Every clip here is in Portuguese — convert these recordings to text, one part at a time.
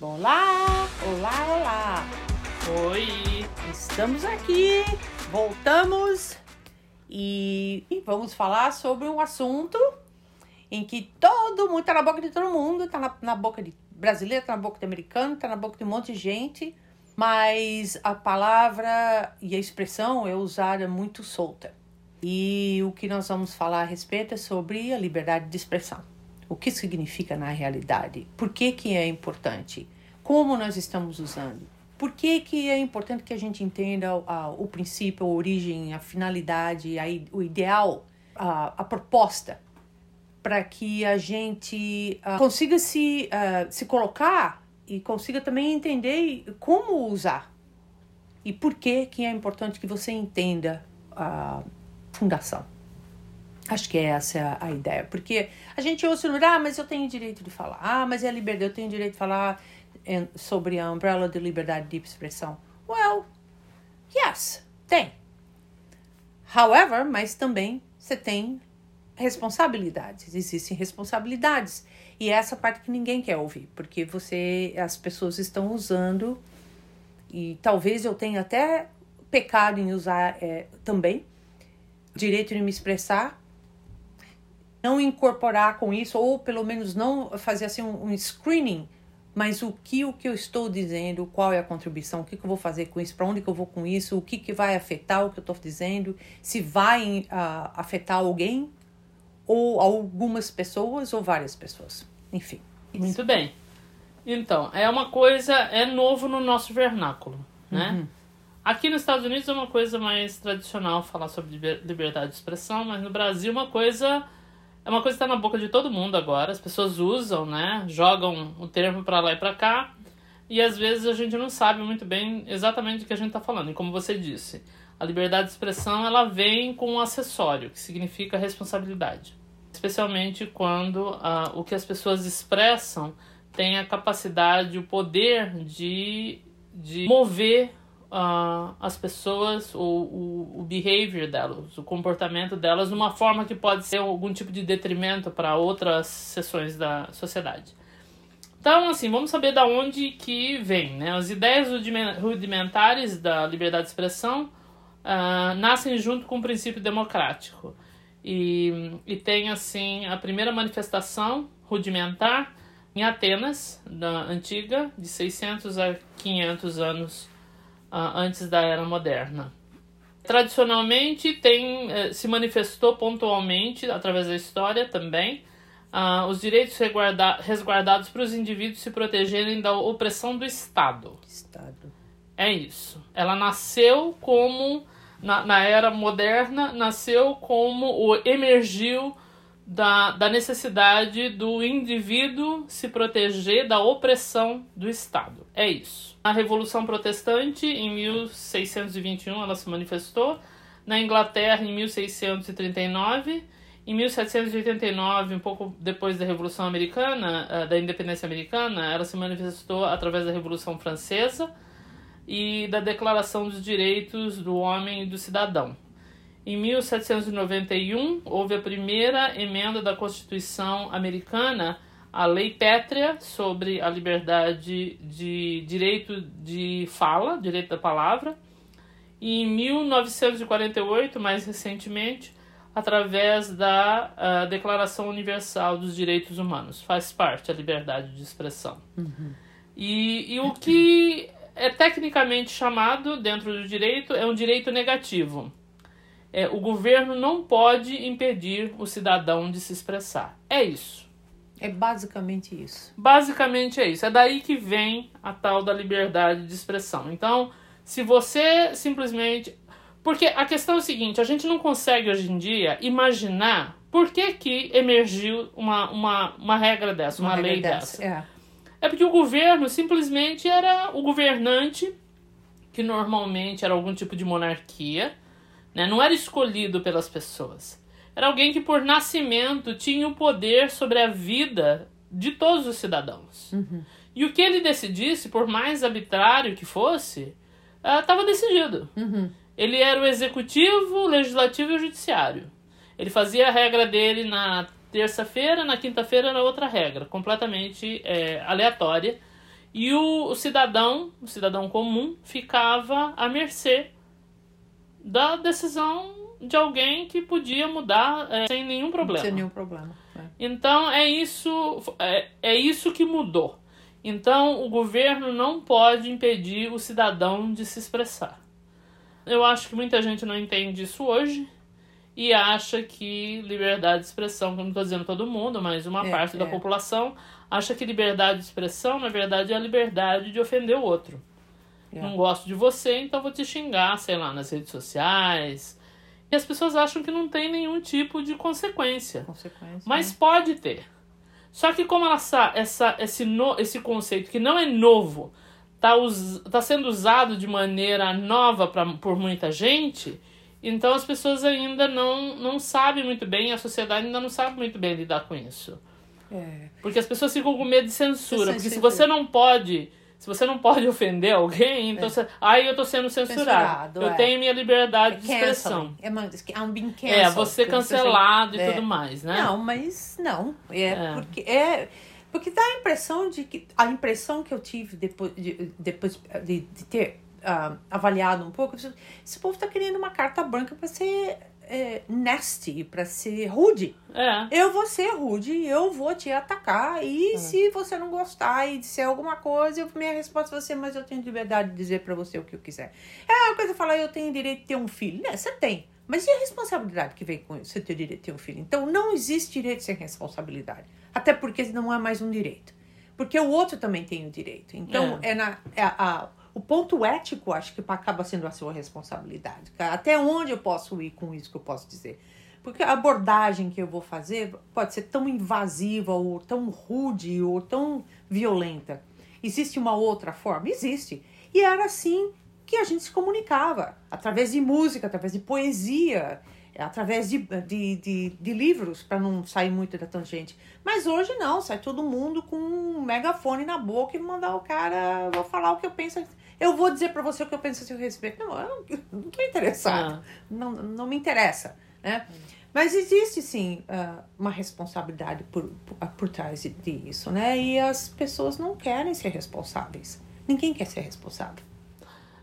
Olá, olá, olá. Oi! Estamos aqui, voltamos e, e vamos falar sobre um assunto em que todo mundo tá na boca de todo mundo, tá na, na boca de brasileiro, tá na boca de americano, tá na boca de um monte de gente, mas a palavra e a expressão é usada muito solta. E o que nós vamos falar a respeito é sobre a liberdade de expressão. O que significa na realidade? Por que, que é importante? Como nós estamos usando? Por que, que é importante que a gente entenda a, o princípio, a origem, a finalidade, a, o ideal, a, a proposta, para que a gente uh, consiga se, uh, se colocar e consiga também entender como usar e por que, que é importante que você entenda a fundação. Acho que essa é a ideia, porque a gente ouve, ah, mas eu tenho direito de falar, ah, mas é liberdade, eu tenho direito de falar sobre a umbrella de liberdade de expressão. Well, yes, tem. However, mas também você tem responsabilidades, existem responsabilidades. E é essa parte que ninguém quer ouvir, porque você, as pessoas estão usando, e talvez eu tenha até pecado em usar é, também, direito de me expressar, não incorporar com isso, ou pelo menos não fazer assim um, um screening, mas o que o que eu estou dizendo, qual é a contribuição, o que, que eu vou fazer com isso, para onde que eu vou com isso, o que, que vai afetar o que eu estou dizendo, se vai uh, afetar alguém ou algumas pessoas ou várias pessoas. Enfim. Isso. Muito bem. Então, é uma coisa, é novo no nosso vernáculo, né? Uhum. Aqui nos Estados Unidos é uma coisa mais tradicional falar sobre liberdade de expressão, mas no Brasil é uma coisa é uma coisa que está na boca de todo mundo agora. As pessoas usam, né? Jogam o termo para lá e para cá. E às vezes a gente não sabe muito bem exatamente o que a gente está falando. E como você disse, a liberdade de expressão ela vem com um acessório, que significa responsabilidade. Especialmente quando uh, o que as pessoas expressam tem a capacidade, o poder de, de mover uh, as pessoas, o, o, o behavior delas, o comportamento delas, de uma forma que pode ser algum tipo de detrimento para outras seções da sociedade. Então, assim, vamos saber da onde que vem, né? As ideias rudimentares da liberdade de expressão uh, nascem junto com o princípio democrático. E, e tem, assim, a primeira manifestação rudimentar em Atenas, da antiga, de 600 a 500 anos antes da Era Moderna. Tradicionalmente, tem, eh, se manifestou pontualmente, através da história também, uh, os direitos resguardados para os indivíduos se protegerem da opressão do Estado. Estado. É isso. Ela nasceu como, na, na era moderna, nasceu como o emergiu da, da necessidade do indivíduo se proteger da opressão do Estado. É isso. A Revolução Protestante, em 1621, ela se manifestou. Na Inglaterra, em 1639. Em 1789, um pouco depois da Revolução Americana, eh, da Independência Americana, ela se manifestou através da Revolução Francesa e da Declaração dos Direitos do Homem e do Cidadão. Em 1791, houve a primeira emenda da Constituição Americana, a Lei Pétrea sobre a liberdade de direito de fala, direito da palavra. E em 1948, mais recentemente, através da uh, Declaração Universal dos Direitos Humanos. Faz parte a liberdade de expressão. Uhum. E, e o que é tecnicamente chamado, dentro do direito, é um direito negativo é, o governo não pode impedir o cidadão de se expressar. É isso. É basicamente isso. Basicamente é isso. É daí que vem a tal da liberdade de expressão. Então, se você simplesmente. Porque a questão é o seguinte: a gente não consegue hoje em dia imaginar por que, que emergiu uma, uma, uma regra dessa, uma, uma lei dessa. dessa. É. é porque o governo simplesmente era o governante, que normalmente era algum tipo de monarquia né? Não era escolhido pelas pessoas. Era alguém que, por nascimento, tinha o poder sobre a vida de todos os cidadãos. Uhum. E o que ele decidisse, por mais arbitrário que fosse, estava uh, decidido. Uhum. Ele era o executivo, o legislativo e o judiciário. Ele fazia a regra dele na terça-feira, na quinta-feira era outra regra, completamente é, aleatória. E o, o cidadão, o cidadão comum, ficava à mercê da decisão de alguém que podia mudar é, sem nenhum problema. Sem nenhum problema. É. Então é isso, é, é isso que mudou. Então o governo não pode impedir o cidadão de se expressar. Eu acho que muita gente não entende isso hoje e acha que liberdade de expressão, como estou dizendo todo mundo, mas uma É, parte da é. população acha que liberdade de expressão, na verdade, é a liberdade de ofender o outro. É. Não gosto de você, então vou te xingar, sei lá, nas redes sociais. E as pessoas acham que não tem nenhum tipo de consequência. Consequência. Mas né? pode ter. Só que como ela, sa- essa, esse, no, esse conceito que não é novo está us, tá sendo usado de maneira nova pra, por muita gente, então as pessoas ainda não, não sabem muito bem, a sociedade ainda não sabe muito bem lidar com isso. É. Porque as pessoas ficam com medo de censura. Porque se você não pode. Se você não pode ofender alguém, então você. Aí eu tô sendo censurado. Censurado, eu é. tenho minha liberdade de expressão. É, man- I'm being canceled. É, você Porque você- cancelado e é. tudo mais, né? Não, mas não. É, É. porque é porque dá a impressão de que a impressão que eu tive depois de, depois de, de ter ah, avaliado um pouco, esse povo tá querendo uma carta branca para ser é, nasty, para ser rude. É. Eu vou ser rude, eu vou te atacar. E se você não gostar e disser alguma coisa, eu- minha resposta vai ser: Mas eu tenho liberdade de dizer pra você o que eu quiser. É uma coisa falar: Eu tenho direito de ter um filho. Né? Você tem. Mas e a responsabilidade que vem com isso? Você ter o direito de ter um filho. Então não existe direito sem responsabilidade. Até porque não é mais um direito. Porque o outro também tem o direito. Então é, na. É a, o ponto ético, acho que acaba sendo a sua responsabilidade. Até onde eu posso ir com isso que eu posso dizer? Porque a abordagem que eu vou fazer pode ser tão invasiva, ou tão rude, ou tão violenta. Existe uma outra forma? Existe. E era assim que a gente se comunicava através de música, através de poesia, através de, de, de, de livros, para não sair muito da tangente. Mas hoje não, sai todo mundo com um megafone na boca e mandar o cara, vou falar o que eu penso. Eu vou dizer para você o que eu penso a seu respeito. Não, eu não, não tô interessado. Não, não me interessa, né? Mas existe sim ah, uma responsabilidade por, por, trás disso, né? E as pessoas não querem ser responsáveis. Ninguém quer ser responsável.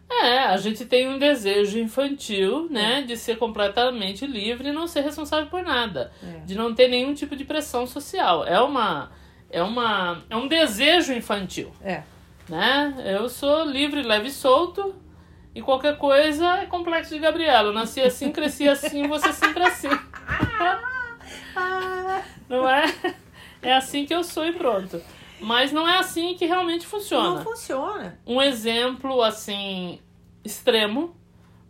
É, a gente tem um desejo infantil, né, de ser completamente livre e não ser responsável por nada, É. de não ter nenhum tipo de pressão social. É uma é uma é um desejo infantil, É. né? Eu sou livre, leve e solto. E qualquer coisa é complexo de Gabriela. Eu nasci assim, cresci assim, você sempre assim. Não é? É assim que eu sou e pronto. Mas não é assim que realmente funciona. não funciona. Um exemplo assim extremo,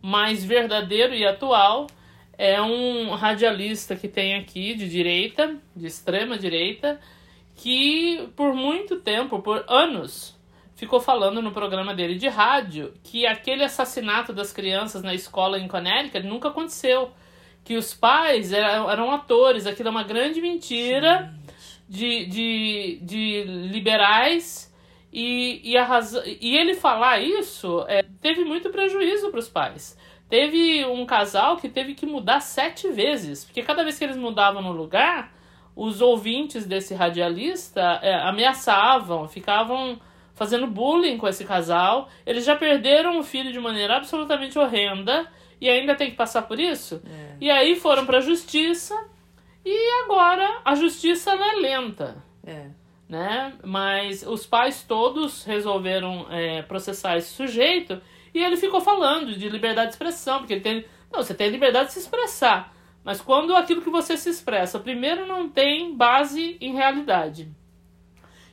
mas verdadeiro e atual é um radialista que tem aqui de direita, de extrema direita, que por muito tempo, por anos, ficou falando no programa dele de rádio que aquele assassinato das crianças na escola em Connecticut nunca aconteceu. Que os pais eram, eram atores, aquilo é uma grande mentira de, de, de liberais e, e, a razão, e ele falar isso é, teve muito prejuízo para os pais. Teve um casal que teve que mudar sete vezes, porque cada vez que eles mudavam no lugar, os ouvintes desse radialista é, ameaçavam, ficavam fazendo bullying com esse casal. Eles já perderam o filho de maneira absolutamente horrenda e ainda tem que passar por isso. É. E aí foram para a justiça e agora a justiça é lenta, É. né? Mas os pais todos resolveram é, processar esse sujeito e ele ficou falando de liberdade de expressão, porque ele tem. Não, você tem liberdade de se expressar. Mas quando aquilo que você se expressa, primeiro, não tem base em realidade.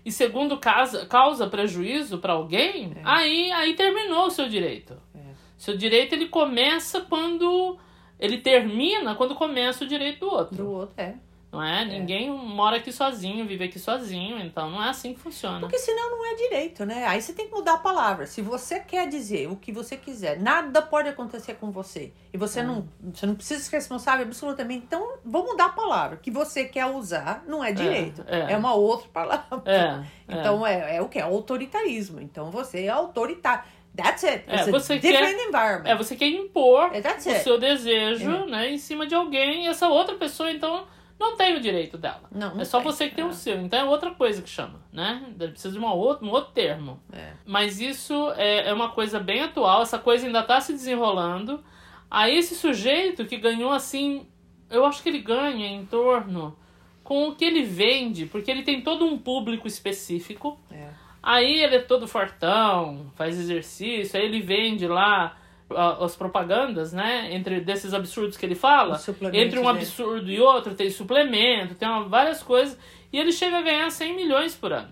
E segundo, causa, causa prejuízo para alguém, É. aí, aí terminou o seu direito. É. Seu direito ele começa quando. Ele termina quando começa o direito do outro. Do outro, é. Não é? Ninguém mora aqui sozinho, vive aqui sozinho, então não é assim que funciona. Porque senão não é direito, né? Aí você tem que mudar a palavra. Se você quer dizer o que você quiser, nada pode acontecer com você. E você, não, você não precisa ser responsável absolutamente. Então, vamos mudar a palavra. Que você quer usar não é direito. é. É, uma outra palavra. É, Então, é. É, o que? É autoritarismo. Então, você é autoritário. That's it. É, It's a você different quer- environment. É, você quer impor É, o seu desejo É. né, em cima de alguém e essa outra pessoa, então, não tem o direito dela. Não, não é só tem, você que tem é. o seu. Então é outra coisa que chama, né? Precisa de uma outra, um outro termo. É. Mas isso é, é uma coisa bem atual, essa coisa ainda está se desenrolando. Aí esse sujeito que ganhou assim, eu acho que ele ganha em torno com o que ele vende, porque ele tem todo um público específico. É. Aí ele é todo fortão, faz exercício, aí ele vende lá as propagandas, né? Entre desses absurdos que ele fala. Entre um dele. absurdo e outro, tem suplemento, tem uma- várias coisas. E ele chega a ganhar 100 milhões por ano.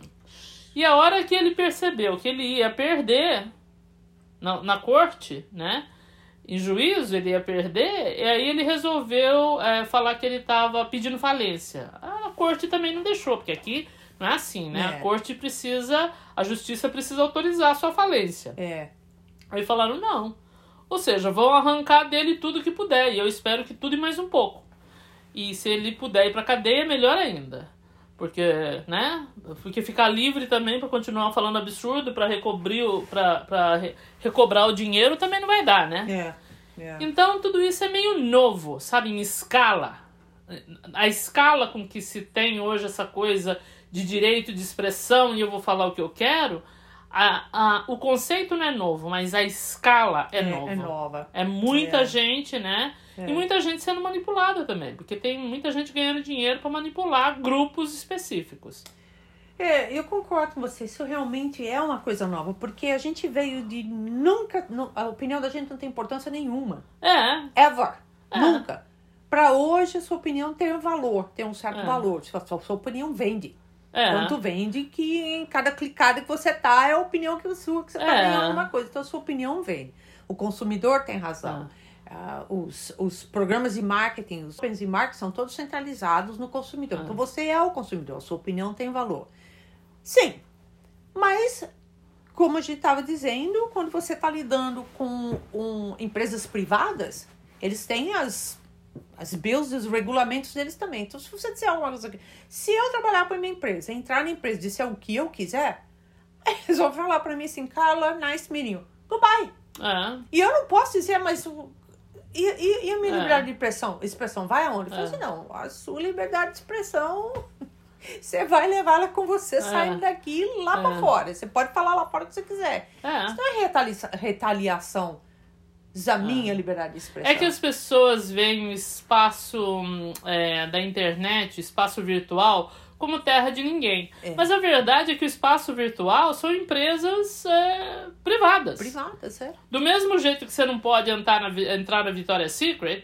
E a hora que ele percebeu que ele ia perder na, na corte, né? Em juízo ele ia perder, e aí ele resolveu é, falar que ele estava pedindo falência. A corte também não deixou, porque aqui não é assim, né? É. A corte precisa, a justiça precisa autorizar a sua falência. É. Aí falaram não. Ou seja, vão arrancar dele tudo que puder, e eu espero que tudo e mais um pouco. E se ele puder ir pra cadeia, melhor ainda. Porque, né? Porque ficar livre também pra continuar falando absurdo, pra recobrir, pra re- recobrar o dinheiro também não vai dar, né? É. É. Então tudo isso é meio novo, sabe, em escala. A escala com que se tem hoje essa coisa de direito de expressão e eu vou falar o que eu quero, a, a, o conceito não é novo, mas a escala é, nova. É nova. É muita É. gente, né? É. E muita gente sendo manipulada também, porque tem muita gente ganhando dinheiro para manipular grupos específicos. É, eu concordo com você. Isso realmente é uma coisa nova, porque a gente veio de nunca. nu- A opinião da gente não tem importância nenhuma. É, Ever. É. Nunca. Pra hoje, a sua opinião tem um valor, tem um certo É. valor. Sua, sua opinião vende. É. Tanto vende que em cada clicada que você tá é a opinião que sua que você tá É. ganhando uma coisa. Então, a sua opinião vende. O consumidor tem razão. Ah, os, os programas de marketing, os programas de marketing são todos centralizados no consumidor. Ah. Então, você é o consumidor, a sua opinião tem valor. Sim, mas, como a gente estava dizendo, quando você está lidando com um, empresas privadas, eles têm as, as bills e os regulamentos deles também. Então, se você disser alguma coisa aqui, se eu trabalhar para minha empresa, entrar na empresa e disser o que eu quiser, eles vão falar para mim assim, Carla, nice meeting you. Goodbye. É. E eu não posso dizer, mas. E, e, e a minha É. liberdade de expressão? Expressão vai aonde? Eu falei É. assim, não, a sua liberdade de expressão. Você vai levar ela com você saindo daqui lá É. fora. Você pode falar lá fora o que você quiser. É. Isso não é retali- retaliação da minha liberdade de expressão. É que as pessoas veem o espaço hum, é, da internet, espaço virtual, como terra de ninguém. É. Mas a verdade é que o espaço virtual são empresas é, privadas. Privada, sério. Do mesmo jeito que você não pode entrar na, entrar na Victoria's Secret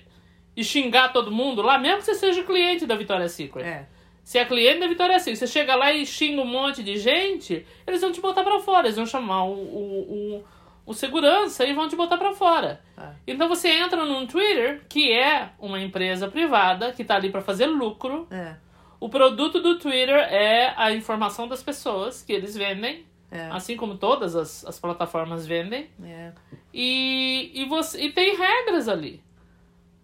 e xingar todo mundo lá, mesmo que você seja cliente da Victoria's Secret. É. Se é cliente da Victoria's Secret, você chega lá e xinga um monte de gente, eles vão te botar pra fora. Eles vão chamar o, o, o, o segurança e vão te botar pra fora. É. Então você entra num Twitter, que é uma empresa privada, que tá ali pra fazer lucro. É. O produto do Twitter é a informação das pessoas que eles vendem, É. assim como todas as, as plataformas vendem. É. E, e, você, e tem regras ali.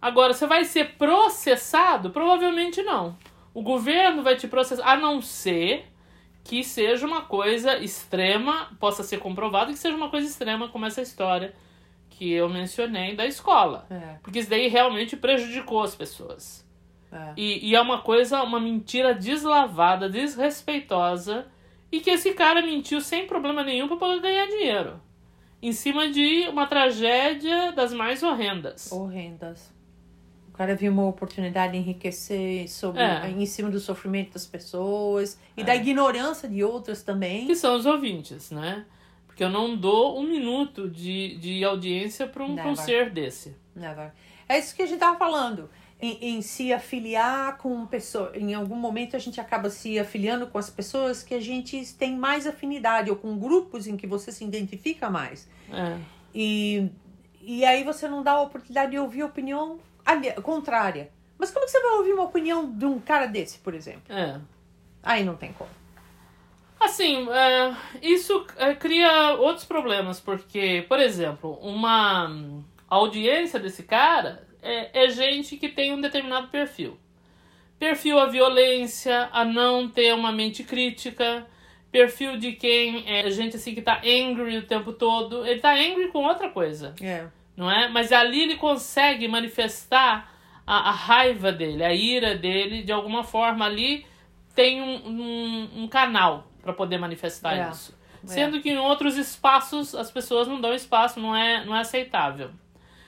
Agora, você vai ser processado? Provavelmente não. O governo vai te processar, a não ser que seja uma coisa extrema, possa ser comprovado que seja uma coisa extrema, como essa história que eu mencionei da escola. É. Porque isso daí realmente prejudicou as pessoas. É. E, e é uma coisa, uma mentira deslavada, desrespeitosa, e que esse cara mentiu sem problema nenhum para poder ganhar dinheiro. Em cima de uma tragédia das mais horrendas. Horrendas. Cara viu uma oportunidade de enriquecer sobre, É. em cima do sofrimento das pessoas e da ignorância de outras também. Que são os ouvintes, né? Porque eu não dou um minuto de, de audiência para um, um ser desse. Never. É isso que a gente tava falando. Em, em se afiliar com pessoas. Em algum momento a gente acaba se afiliando com as pessoas que a gente tem mais afinidade, ou com grupos em que você se identifica mais. É. E, e aí você não dá a oportunidade de ouvir a opinião contrária. Mas como que você vai ouvir uma opinião de um cara desse, por exemplo? É. Aí não tem como. Assim, é, isso é, cria outros problemas, porque, por exemplo, uma audiência desse cara é, é gente que tem um determinado perfil. Perfil a violência, a não ter uma mente crítica, perfil de quem é gente assim que tá angry o tempo todo. Ele tá angry com outra coisa É. não é? Mas ali ele consegue manifestar a, a raiva dele, a ira dele, de alguma forma ali tem um, um, um canal para poder manifestar É. isso. Sendo que em outros espaços as pessoas não dão espaço, não é, não é aceitável.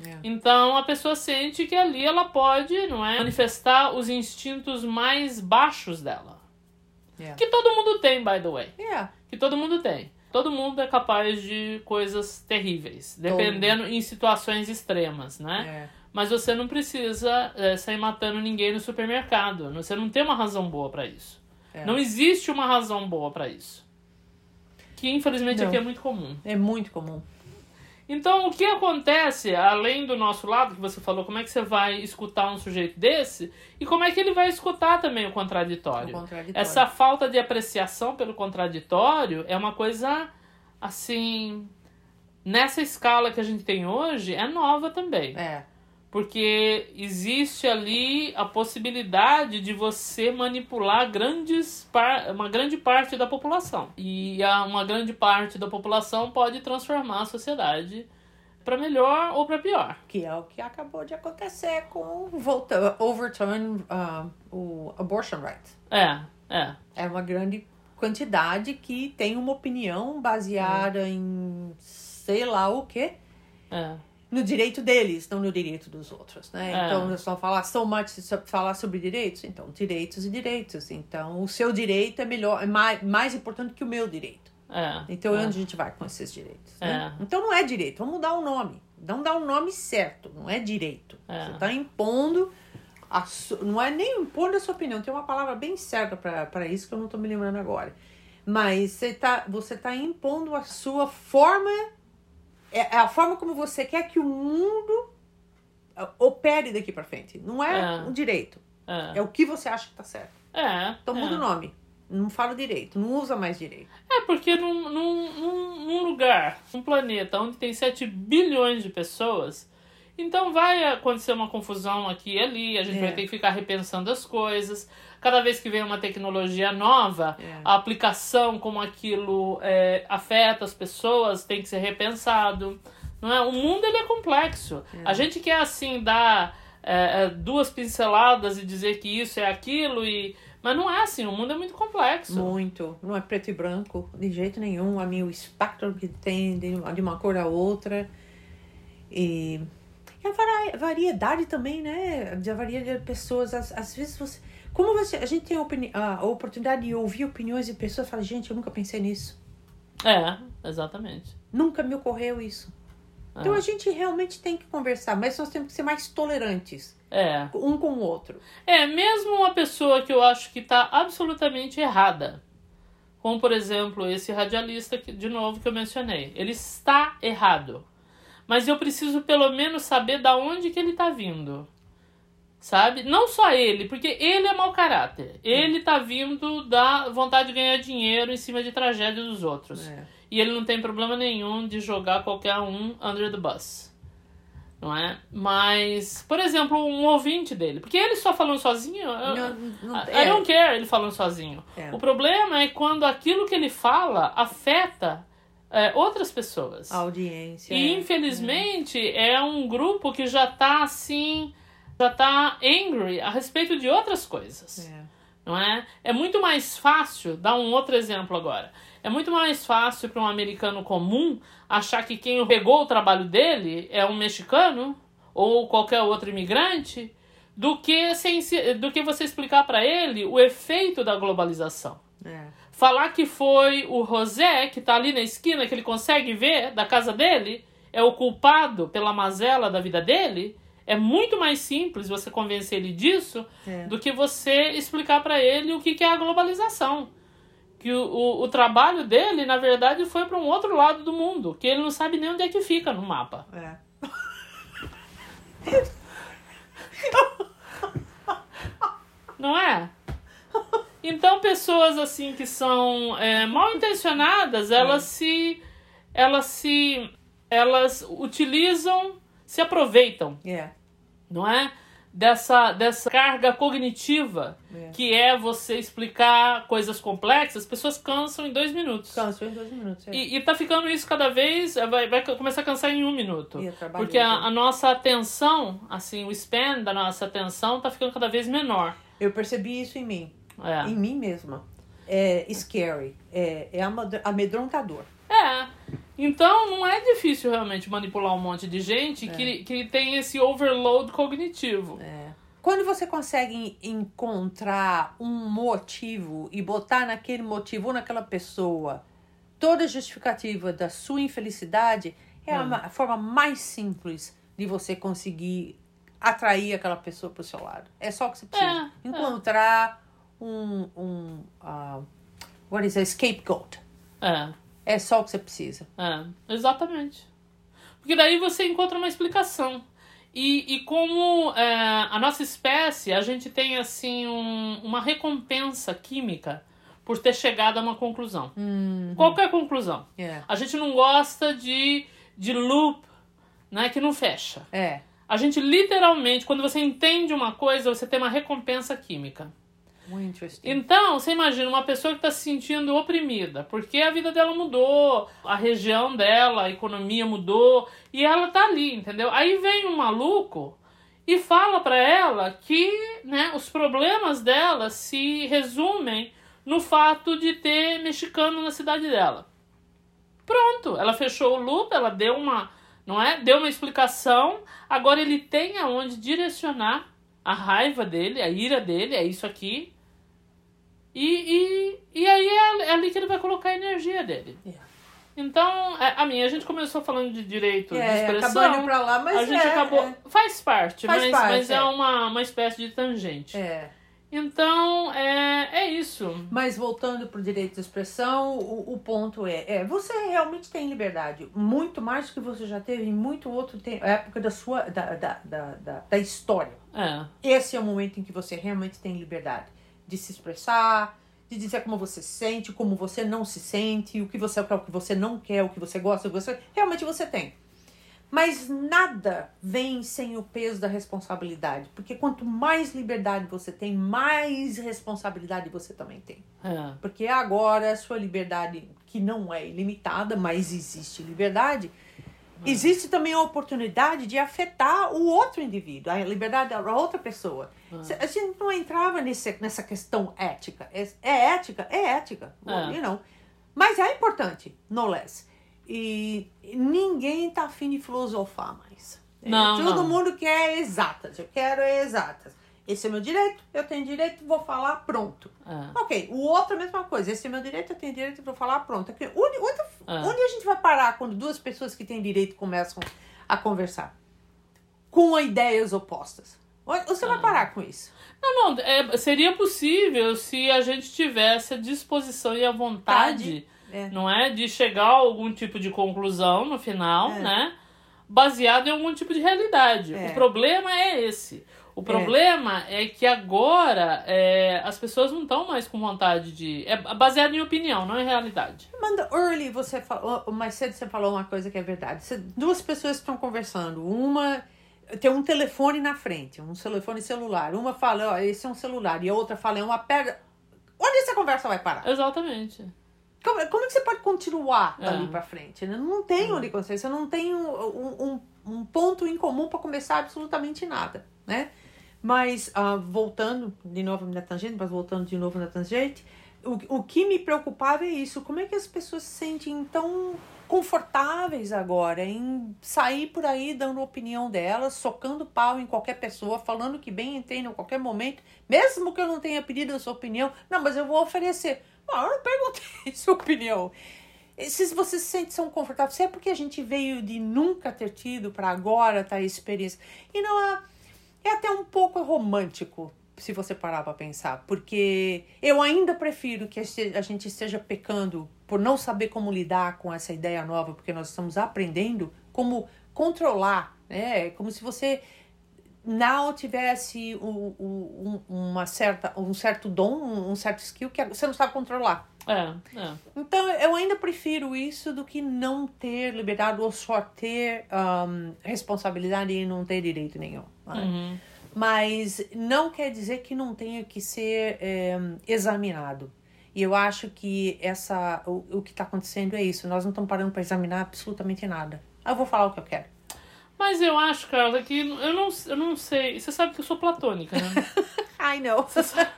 É. Então a pessoa sente que ali ela pode, não é, manifestar os instintos mais baixos dela. É. Que todo mundo tem, by the way. É. Que todo mundo tem. Todo mundo é capaz de coisas terríveis, dependendo em situações extremas, né? É. Mas você não precisa é, sair matando ninguém no supermercado. Você não tem uma razão boa pra isso. É. Não existe uma razão boa pra isso. Que infelizmente Não. aqui é muito comum. É muito comum. Então, o que acontece, além do nosso lado, que você falou, como é que você vai escutar um sujeito desse e como é que ele vai escutar também o contraditório? O contraditório. Essa falta de apreciação pelo contraditório é uma coisa, assim, nessa escala que a gente tem hoje, é nova também. É. Porque existe ali a possibilidade de você manipular grandes uma grande parte da população. E uma grande parte da população pode transformar a sociedade para melhor ou para pior. Que é o que acabou de acontecer com volta, overturn uh, o abortion right. É, é. É uma grande quantidade que tem uma opinião baseada em sei lá o quê. É, No direito deles, não no direito dos outros, né? É. Então, é só falar so much, falar sobre direitos. Então, direitos e direitos. Então, o seu direito é melhor, é mais, mais importante que o meu direito. é. Então, é. onde a gente vai com esses direitos? né? É. Então, não é direito. Vamos mudar o nome. Não dá um nome certo. Não é direito. É. Você está impondo. A. Não é nem impondo a sua opinião. Tem uma palavra bem certa para isso que eu não estou me lembrando agora. Mas você está você tá impondo a sua forma. É é a forma como você quer que o mundo ah, opere daqui para frente. Não é, É. o direito. É, É o que você acha que está certo. é, Então, é. muda o nome. Não fala direito. Não usa mais direito. É, porque num, num, num, num lugar, um planeta onde tem 7 bilhões de pessoas, então vai acontecer uma confusão aqui e ali, a gente É. vai ter que ficar repensando as coisas. Cada vez que vem uma tecnologia nova, É. a aplicação como aquilo é, afeta as pessoas tem que ser repensado. Não é? O mundo ele é complexo. A gente quer assim dar é, é, duas pinceladas e dizer que isso é aquilo e mas não é assim. O mundo é muito complexo. Muito. Não é preto e branco, de jeito nenhum. A mim, o espectro que tem de uma, de uma cor a outra. E e a vari- variedade também, né? De a variedade de pessoas. Às, às vezes você. Como você, a gente tem a, a oportunidade de ouvir opiniões de pessoas e fala, gente, eu nunca pensei nisso. É, exatamente. Nunca me ocorreu isso. Então É. a gente realmente tem que conversar, mas nós temos que ser mais tolerantes É. um com o outro. É, mesmo uma pessoa que eu acho que tá absolutamente errada. Como, por exemplo, esse radialista, que, de novo, que eu mencionei. Ele está errado. Mas eu preciso pelo menos saber da onde que ele tá vindo. Sabe? Não só ele, porque ele é mau caráter. Ele tá vindo da vontade de ganhar dinheiro em cima de tragédia dos outros. É. E ele não tem problema nenhum de jogar qualquer um under the bus. Não é? Mas, por exemplo, um ouvinte dele. Porque ele só falando sozinho. Não, não, I I don't care ele falando sozinho. É. O problema é quando aquilo que ele fala afeta é, outras pessoas. A audiência. E infelizmente é um grupo que já tá assim. Já tá angry a respeito de outras coisas É. não é? É muito mais fácil, dar um outro exemplo agora. É muito mais fácil para um americano comum achar que quem pegou o trabalho dele é um mexicano ou qualquer outro imigrante do que, sem, se- do que você explicar para ele o efeito da globalização. É. Falar que foi o José, que tá ali na esquina, que ele consegue ver da casa dele, é o culpado pela mazela da vida dele, é muito mais simples você convencer ele disso É. do que você explicar para ele o que, que é a globalização. Que o, o, o trabalho dele, na verdade, foi para um outro lado do mundo, que ele não sabe nem onde é que fica no mapa. É. Não é? Então, pessoas assim que são é, mal intencionadas, elas se. Elas se. Elas utilizam, se aproveitam É. não é? dessa, dessa carga cognitiva, É. que é você explicar coisas complexas, as pessoas cansam em dois minutos. Cansou em dois minutos. é. E, e tá ficando isso cada vez, vai, vai começar a cansar em um minuto. E trabalhei, Porque a, a nossa atenção, assim, o span da nossa atenção tá ficando cada vez menor. Eu percebi isso em mim. É. Em mim mesma. É scary. É, é amedrontador. É. Então não é difícil realmente manipular um monte de gente que, que tem esse overload cognitivo. É. Quando você consegue encontrar um motivo e botar naquele motivo ou naquela pessoa toda a justificativa da sua infelicidade, é a a forma mais simples de você conseguir atrair aquela pessoa pro seu lado. É só o que você precisa. É, encontrar um, um uh, what is a scapegoat. É. É só o que você precisa. É, exatamente. Porque daí você encontra uma explicação. E, e como é, a nossa espécie, a gente tem assim um- uma recompensa química por ter chegado a uma conclusão. Qualquer conclusão. É. A gente não gosta de, de loop né, que não fecha. É. A gente literalmente, quando você entende uma coisa, você tem uma recompensa química. Então, você imagina uma pessoa que está se sentindo oprimida, porque a vida dela mudou, a região dela, a economia mudou, e ela tá ali, entendeu? Aí vem um maluco e fala para ela que né, os problemas dela se resumem no fato de ter mexicano na cidade dela. Pronto, ela fechou o loop, ela deu uma, não é? Deu uma explicação, agora ele tem aonde direcionar a raiva dele, a ira dele, é isso aqui. E, e, e aí é, é ali que ele vai colocar a energia dele. Yeah. Então, é, a minha, a gente começou falando de direito de É, expressão. acabou indo pra lá, mas a gente é, acabou. é. Faz parte, Faz mas, parte, mas é, é. uma, uma espécie de tangente. É. Então, é, é isso. Mas voltando pro direito de expressão, o, o ponto é, é, você realmente tem liberdade. Muito mais do que você já teve em muito outro tempo, época da sua da, da, da, da, da história. É, Esse é o momento em que você realmente tem liberdade de se expressar, de dizer como você se sente, como você não se sente, o que você quer, o que você não quer, o que você gosta, o que você realmente você tem. Mas nada vem sem o peso da responsabilidade, porque quanto mais liberdade você tem, mais responsabilidade você também tem. é, Porque agora a sua liberdade, que não é ilimitada, mas existe liberdade, existe também a oportunidade de afetar o outro indivíduo, a liberdade da outra pessoa. Se- A gente não entrava nesse, nessa questão ética. É, é ética? É ética. É. You know. Mas é importante, no less. E ninguém tá afim de filosofar mais. Não, Todo não. mundo quer exatas. Eu quero exatas. Esse é meu direito, eu tenho direito, vou falar, pronto. é. Ok, o outro é a mesma coisa. Esse é meu direito, eu tenho direito para falar, pronto. Onde, onde, É. onde a gente vai parar quando duas pessoas que têm direito começam a conversar? Com ideias opostas. Onde- Você É. vai parar com isso? Não, não, é, seria possível se a gente tivesse a disposição e a vontade, É. não é? De chegar a algum tipo de conclusão no final, É. né? Baseado em algum tipo de realidade. É. O problema é esse. O problema é, que agora é, as pessoas não estão mais com vontade de. É baseado em opinião, não em realidade. Amanda, early você falou, mais cedo você falou uma coisa que é verdade. Você- duas pessoas estão conversando, uma tem um telefone na frente, um telefone celular. Uma fala, ó, esse é um celular, e a outra fala, é uma pedra. Onde essa conversa vai parar? Exatamente. Como, como é que você pode continuar É. dali pra frente? né? Não tem onde conseguir, você não tem um, um, um- um ponto em comum para começar absolutamente nada, né? Mas, ah, voltando de novo na tangente, mas voltando de novo na tangente, o, o que me preocupava é isso, como é que as pessoas se sentem tão confortáveis agora em sair por aí dando opinião delas, socando pau em qualquer pessoa, falando que bem entendem a qualquer momento, mesmo que eu não tenha pedido a sua opinião, não, mas eu vou oferecer. Não, eu não perguntei sua opinião. E Se você se sente tão confortável, se é porque a gente veio de nunca ter tido para agora ter a experiência. E não é, é até um pouco romântico, se você parar para pensar, porque eu ainda prefiro que a gente esteja pecando por não saber como lidar com essa ideia nova, porque nós estamos aprendendo como controlar, né? Como se você não tivesse o- um, uma certa, um certo dom, um, um certo skill que você não sabe controlar. É, é. Então, eu ainda prefiro isso do que não ter liberdade ou só ter ahm, responsabilidade e não ter direito nenhum. Uhum. Mas não quer dizer que não tenha que ser é, examinado. E eu acho que essa, o, o que está acontecendo é isso. Nós não estamos parando para examinar absolutamente nada. Eu vou falar o que eu quero. Mas eu acho, Carla, que eu não, eu não sei. Você sabe que eu sou platônica, né? I know. Você sabe,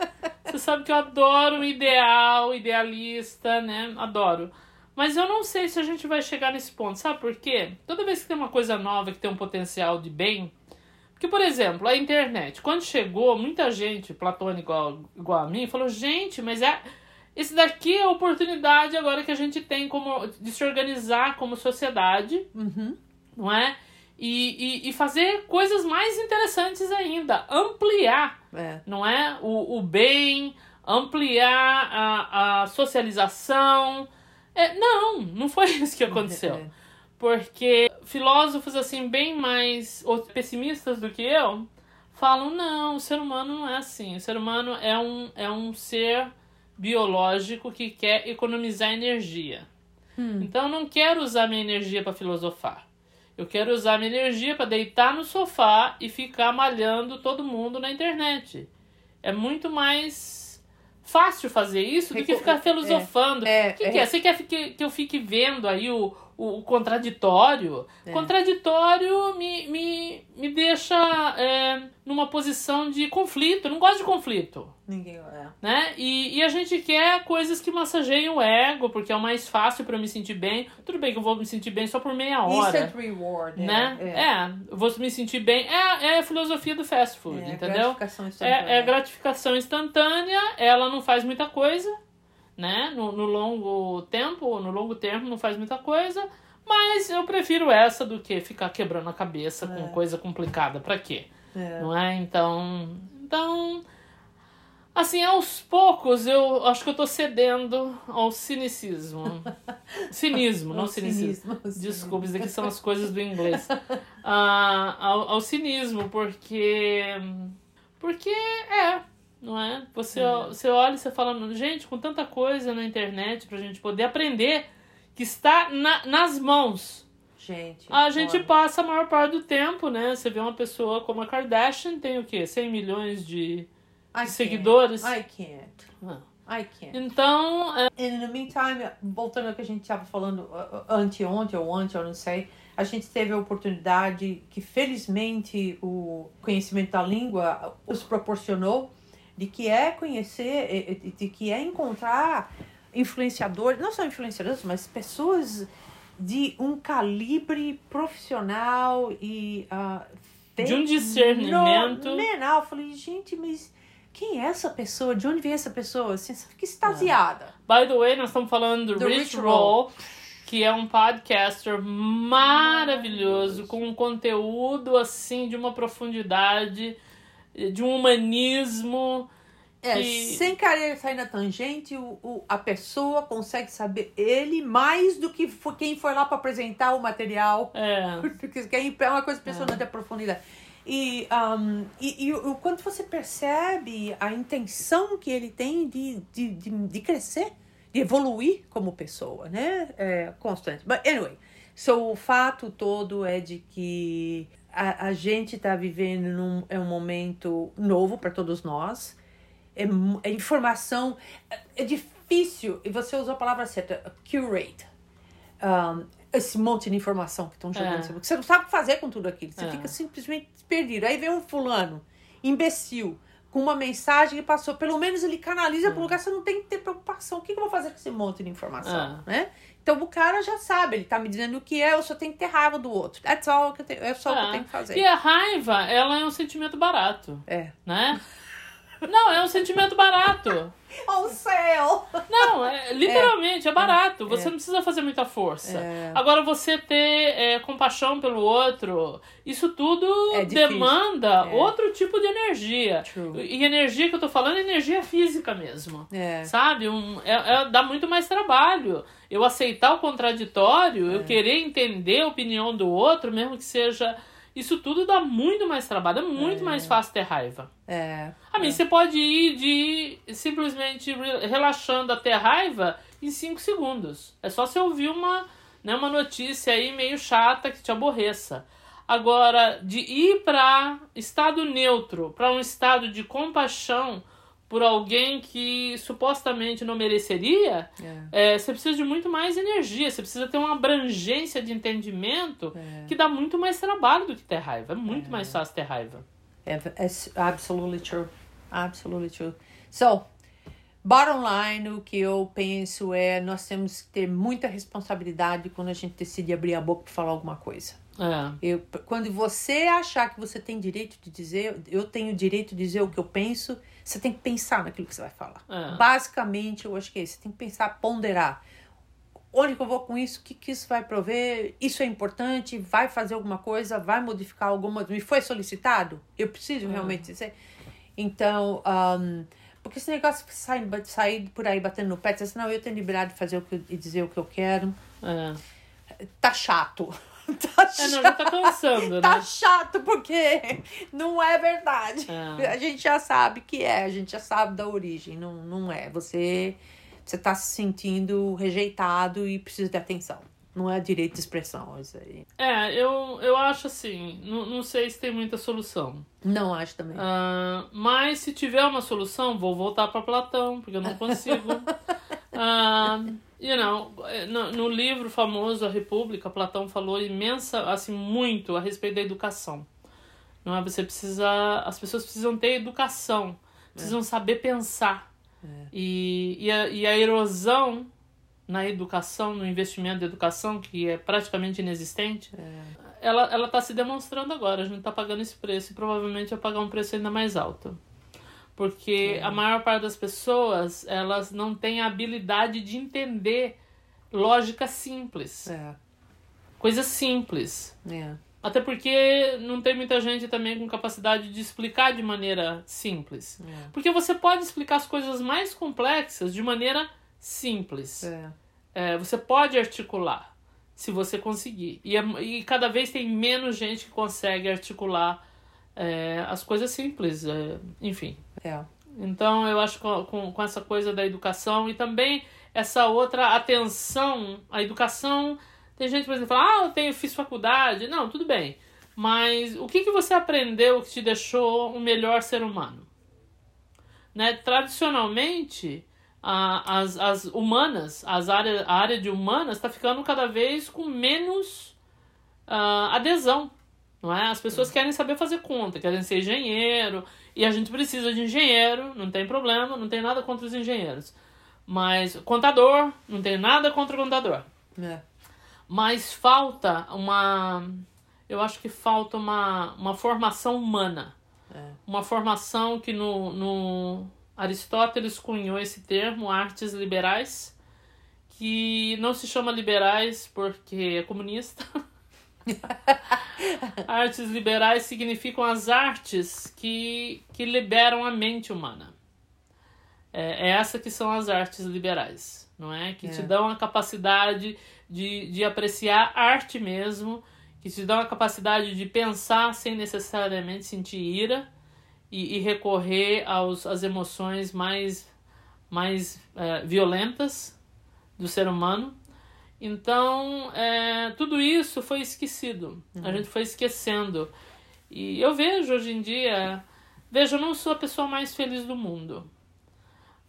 você sabe que eu adoro o ideal, idealista, né? Adoro. Mas eu não sei se a gente vai chegar nesse ponto. Sabe por quê? Toda vez que tem uma coisa nova que tem um potencial de bem. Porque, por exemplo, a internet. Quando chegou, muita gente, platônica igual, igual a mim, falou: gente, mas é. Esse daqui é a oportunidade agora que a gente tem como, de se organizar como sociedade, Uhum. não é? E, e, e fazer coisas mais interessantes ainda. Ampliar É. não é? O, o bem, ampliar a, a socialização. É, não, não foi isso que aconteceu. É. Porque filósofos, assim, bem mais pessimistas do que eu, falam, não, o ser humano não é assim. O ser humano é um, é um ser biológico que quer economizar energia. Então eu não quero usar minha energia para filosofar. Eu quero usar minha energia para deitar no sofá e ficar malhando todo mundo na internet. É muito mais fácil fazer isso do que ficar filosofando. O é, que, é. que é? Você quer que, que eu fique vendo aí o, o, o contraditório? É. Contraditório me, me, me deixa é, numa posição de conflito. Eu não gosto de conflito Ninguém. É. né? E, e a gente quer coisas que massageiem o ego, porque é o mais fácil pra eu me sentir bem. Tudo bem que eu vou me sentir bem só por meia hora, Instant reward. é, né? É. É. eu vou me sentir bem. É, é a filosofia do fast food, É, entendeu? gratificação instantânea. É, é gratificação instantânea, ela não faz muita coisa, né? No, no longo tempo, no longo termo não faz muita coisa, mas eu prefiro essa do que ficar quebrando a cabeça com É. coisa complicada. Pra quê? É. Não é? Então. Então. Assim, aos poucos eu acho que eu tô cedendo ao cinicismo. Cinismo, não Ao cinismo. cinismo, Desculpa, isso aqui são as coisas do inglês. Ah, ao, ao cinismo, porque. Porque é, não é? Você, você olha e você fala, gente, com tanta coisa na internet pra gente poder aprender que está na- nas mãos. Gente. A gente passa a maior parte do tempo, né? Você vê uma pessoa como a Kardashian, tem o quê? 100 milhões de. Can't. seguidores. I can't. Ah. I can't. Então, é, in the meantime, voltando ao que a gente estava falando anteontem ou ontem, eu não sei, a gente teve a oportunidade que felizmente o conhecimento da língua os proporcionou de que é conhecer, de que é encontrar influenciadores, não só influenciadores, mas pessoas de um calibre profissional e uh, De um discernimento. Eu falei, gente, mas quem é essa pessoa? De onde vem essa pessoa? Assim, você fica extasiada. by the way, nós estamos falando do, Rich Rich Roll, que é um podcaster maravilhoso, com um conteúdo assim de uma profundidade, de um humanismo. É, que- sem querer sair na tangente, o, o- a pessoa consegue saber ele mais do que fo- quem foi lá para apresentar o material. É, Porque quem- é uma coisa impressionante a profundidade. E, um, e, e o o quanto você percebe a intenção que ele tem de, de, de, de crescer, de evoluir como pessoa, né? É constante. But anyway, so, o fato todo é de que a, a gente está vivendo num é um momento novo para todos nós. É, é informação. É, é difícil, e você usou a palavra certa, curate. Um, esse monte de informação que estão jogando. É. cima, que Você não sabe o que fazer com tudo aquilo. Você É. fica simplesmente perdido. Aí vem um fulano, imbecil, com uma mensagem que passou. Pelo menos ele canaliza para um lugar, você não tem que ter preocupação. O que que eu vou fazer com esse monte de informação? Né? Então o cara já sabe, ele tá me dizendo o que é, eu só tenho que ter raiva do outro. That's all que eu tenho, é só o que eu É. tenho que fazer. E a raiva, ela é um sentimento barato, É. né? Não, é um sentimento barato. Oh, céu! Não, é, literalmente, é, barato. Você É. não precisa fazer muita força. É. Agora, você ter é, compaixão pelo outro, isso tudo É demanda É. outro tipo de energia. True. E energia que eu tô falando é energia física mesmo. É. Sabe? Um, é, é- dá muito mais trabalho. Eu aceitar o contraditório, É. eu querer entender a opinião do outro, mesmo que seja. Isso tudo dá muito mais trabalho. É muito É. mais fácil ter raiva. É. A mim, você pode ir de simplesmente re- relaxando até raiva em 5 segundos. É só você ouvir uma, né, uma notícia aí meio chata que te aborreça. Agora, de ir para estado neutro, para um estado de compaixão por alguém que supostamente não mereceria, é. É, você precisa de muito mais energia, você precisa ter uma abrangência de entendimento é. que dá muito mais trabalho do que ter raiva. É muito mais fácil ter raiva. É, é absolutely true. Absolutely true. So, bottom line, o que eu penso é nós temos que ter muita responsabilidade quando a gente decide abrir a boca para falar alguma coisa. É. Eu, quando você achar que você tem direito de dizer, eu tenho direito de dizer o que eu penso, você tem que pensar naquilo que você vai falar. É. Basicamente, eu acho que é isso. Você tem que pensar, ponderar. Onde que eu vou com isso? O que, que isso vai prover? Isso é importante? Vai fazer alguma coisa? Vai modificar alguma Me foi solicitado? Eu preciso é. realmente dizer? Então, um, porque esse negócio de sair, sair por aí batendo no pé, dizer assim, não, eu tenho liberdade de fazer o que, e dizer o que eu quero. É. Tá chato. tá chato. É, não, já tá cansando, tá né? Tá chato porque não é verdade. É. A gente já sabe que é, a gente já sabe da origem, não, não é. Você, você tá se sentindo rejeitado e precisa de atenção. Não é direito de expressão, isso aí. É, eu, eu acho assim, não, não sei se tem muita solução. Não acho também. Uh, mas se tiver uma solução, vou voltar para Platão, porque eu não consigo. uh, you know, no, no, livro famoso A República, Platão falou imensa, assim, muito a respeito da educação. Não é? Você precisa, as pessoas precisam ter educação, precisam é. saber pensar. É. E, e, a, e a erosão na educação, no investimento da educação, que é praticamente inexistente, é. ela ela está se demonstrando agora. A gente está pagando esse preço e provavelmente vai pagar um preço ainda mais alto. Porque é. a maior parte das pessoas, elas não têm a habilidade de entender lógica simples. É. Coisa simples. É. Até porque não tem muita gente também com capacidade de explicar de maneira simples. É. Porque você pode explicar as coisas mais complexas de maneira simples. É. É, você pode articular, se você conseguir. E, é, e cada vez tem menos gente que consegue articular é, as coisas simples, é, enfim. É. Então eu acho que com, com essa coisa da educação e também essa outra atenção à educação. Tem gente, por exemplo, fala, ah, eu tenho, fiz faculdade. Não, tudo bem. Mas o que, que você aprendeu que te deixou um melhor ser humano? Né? Tradicionalmente, a, as, as humanas, as área, a área de humanas está ficando cada vez com menos uh, adesão. Não é? As pessoas querem saber fazer conta, querem ser engenheiro, e a gente precisa de engenheiro, não tem problema, não tem nada contra os engenheiros. Mas contador, não tem nada contra o contador. É. Mas falta uma. Eu acho que falta uma, uma formação humana. É. Uma formação que no, no, Aristóteles cunhou esse termo, artes liberais, que não se chama liberais porque é comunista. artes liberais significam as artes que, que liberam a mente humana. É, é essa que são as artes liberais, não é? Que é. te dão a capacidade de, de apreciar arte mesmo, que te dão a capacidade de pensar sem necessariamente sentir ira, e, e recorrer aos, às emoções mais, mais é, violentas do ser humano. Então, é, tudo isso foi esquecido. Uhum. A gente foi esquecendo. E eu vejo hoje em dia. Veja, eu não sou a pessoa mais feliz do mundo.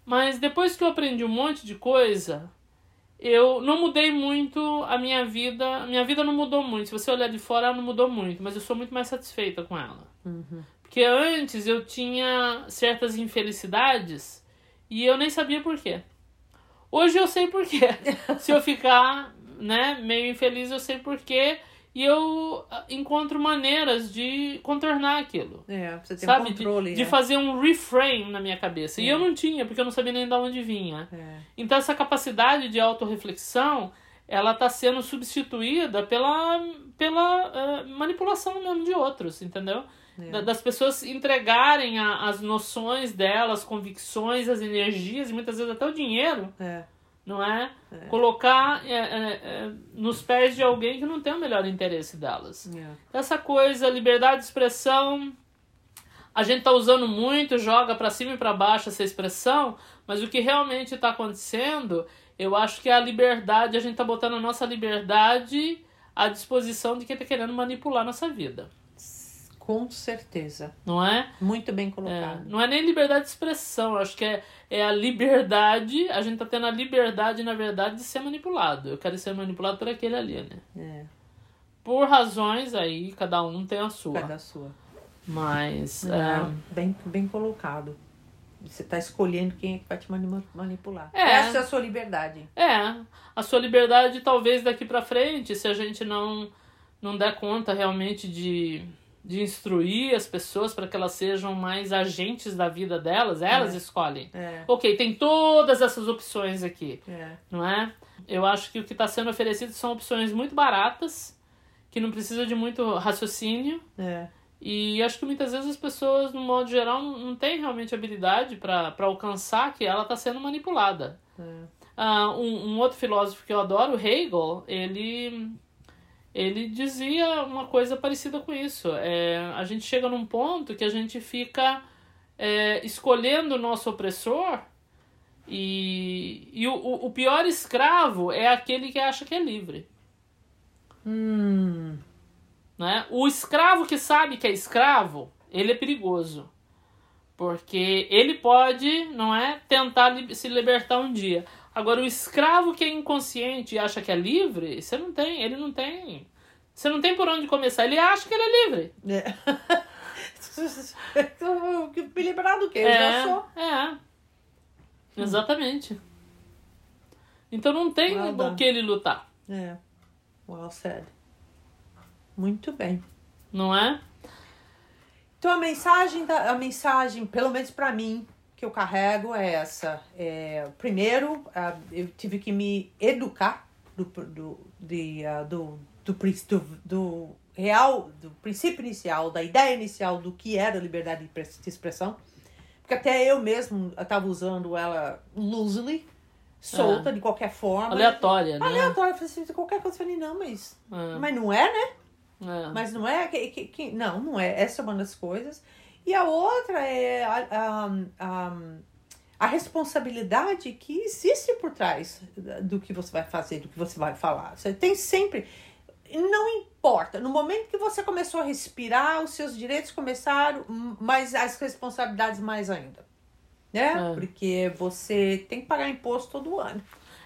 Mas depois que eu aprendi um monte de coisa, eu não mudei muito a minha vida. A minha vida não mudou muito. Se você olhar de fora, ela não mudou muito. Mas eu sou muito mais satisfeita com ela. Uhum. Porque antes eu tinha certas infelicidades e eu nem sabia por quê. Hoje eu sei por quê. Se eu ficar, né, meio infeliz, eu sei por quê. E eu ah, encontro maneiras de contornar aquilo. É, você tem sabe? Um controle. De, é. de, fazer um reframe na minha cabeça. É. E eu não tinha, porque eu não sabia nem de onde vinha. É. Então essa capacidade de autorreflexão, ela está sendo substituída pela, pela uh, manipulação mesmo de outros, entendeu? É. Das pessoas entregarem a, as noções delas, as convicções, as energias e muitas vezes até o dinheiro. É. Não é? é. Colocar é, é, é, nos pés de alguém que não tem o melhor interesse delas. Essa coisa, liberdade de expressão, a gente tá usando muito, joga para cima e para baixo essa expressão, mas o que realmente está acontecendo, eu acho que é a liberdade, a gente tá botando a nossa liberdade à disposição de quem está querendo manipular nossa vida. Com certeza. Não é? Muito bem É, colocado. não é nem liberdade de expressão, acho que é, é a liberdade, a gente tá tendo a liberdade, na verdade, de ser manipulado. Eu quero ser manipulado por aquele ali, né? É, Por razões aí, cada um tem a sua. cada sua. Mas. é, bem, bem colocado. Você está escolhendo quem é que vai te mani- manipular. É. Essa é a sua liberdade. É, a sua liberdade talvez daqui pra frente, se a gente não não der conta realmente de, de instruir as pessoas para que elas sejam mais agentes da vida delas, elas É. escolhem. É, Ok, tem todas essas opções aqui, é. não é? Eu acho que o que está sendo oferecido são opções muito baratas, que não precisa de muito raciocínio, É, e acho que muitas vezes as pessoas, no modo geral, não, têm realmente habilidade para alcançar que ela está sendo manipulada. é. Ah, um, um outro filósofo que eu adoro, Hegel, ele, ele dizia uma coisa parecida com isso. É, a gente chega num ponto que a gente fica é, escolhendo o nosso opressor e, e o, o pior escravo é aquele que acha que é livre. Hum, Né? O escravo que sabe que é escravo, ele é perigoso. Porque ele pode, não é, tentar se libertar um dia. Agora, o escravo que é inconsciente e acha que é livre, você não tem, ele não tem. Você não tem por onde começar. Ele acha que ele é livre. é. Me livrar do quê? Eu já sou. é. Exatamente. Então não tem Well o que ele lutar, É. Well said. Muito bem. não é? Então a mensagem, da, a mensagem, pelo menos pra mim, que eu carrego é essa. É, primeiro, ah, eu tive que me educar do, do, de, ah, do, do, do, do real, do princípio inicial, da ideia inicial do que era liberdade de pres- de expressão. Porque até eu mesmo estava usando ela loosely, solta, de qualquer forma. Aleatória, né? Aleatória, eu falei assim, qualquer coisa, eu falei, não, mas, É, mas não é, né? é. Mas não é que, que, que- não, não é. Essa é uma das coisas. E a outra é a, a, a, a responsabilidade que existe por trás do que você vai fazer, do que você vai falar. Você tem sempre. Não importa. No momento que você começou a respirar, os seus direitos começaram, mas as responsabilidades mais ainda. Né? É. Porque você tem que pagar imposto todo ano.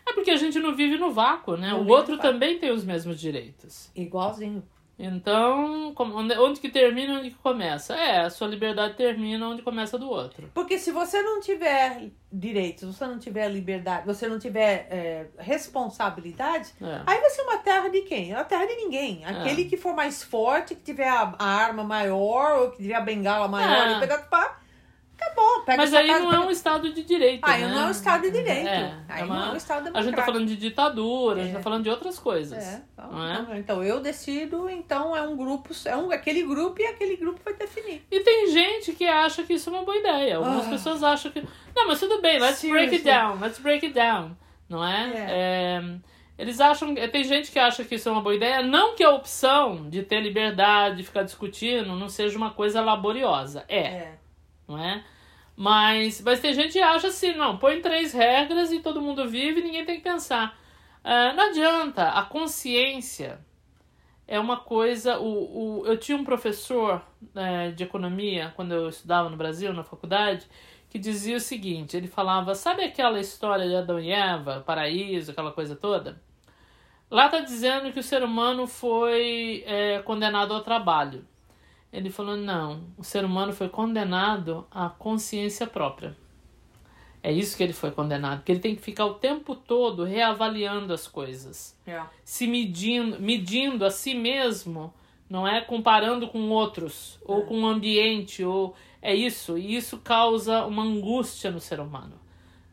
É porque a gente não vive no vácuo, né? Não o outro também tem os mesmos direitos. Igualzinho. Então, onde, onde que termina e onde que começa? É, a sua liberdade termina onde começa a do outro. Porque se você não tiver direitos, você não tiver liberdade, você não tiver é, responsabilidade, É. aí vai ser uma terra de quem? É uma terra de ninguém. Aquele que for mais forte, que tiver a, a arma maior, ou que tiver a bengala maior, É. e pegar pá, acabou. Pega Mas aí casa, não é um Estado de direito, Aí né? não é um Estado de Direito. É, aí é não é uma- um Estado A gente democrático. tá falando de ditadura, a gente É. tá falando de outras coisas. É, então, não é? então, eu decido, então é um grupo, é um, aquele grupo e aquele grupo vai definir. E tem gente que acha que isso é uma boa ideia. Algumas Ah. pessoas acham que. Não, mas tudo bem, let's break it down, let's break it down. Não é? É, Eles acham. Tem gente que acha que isso é uma boa ideia. Não que a opção de ter liberdade, de ficar discutindo, não seja uma coisa laboriosa. É, É. não é? Mas, mas tem gente que acha assim, não, põe três regras e todo mundo vive e ninguém tem que pensar. Ah, não adianta, a consciência é uma coisa. O, o, eu tinha um professor eh, de economia, quando eu estudava no Brasil, na faculdade, que dizia o seguinte: ele falava, sabe aquela história de Adão e Eva, paraíso, aquela coisa toda? Lá está dizendo que o ser humano foi eh, condenado ao trabalho. Ele falou: não, o ser humano foi condenado à consciência própria. É isso que ele foi condenado, porque ele tem que ficar o tempo todo reavaliando as coisas É. se medindo, medindo a si mesmo, não é comparando com outros ou com o ambiente ou é isso, e isso causa uma angústia no ser humano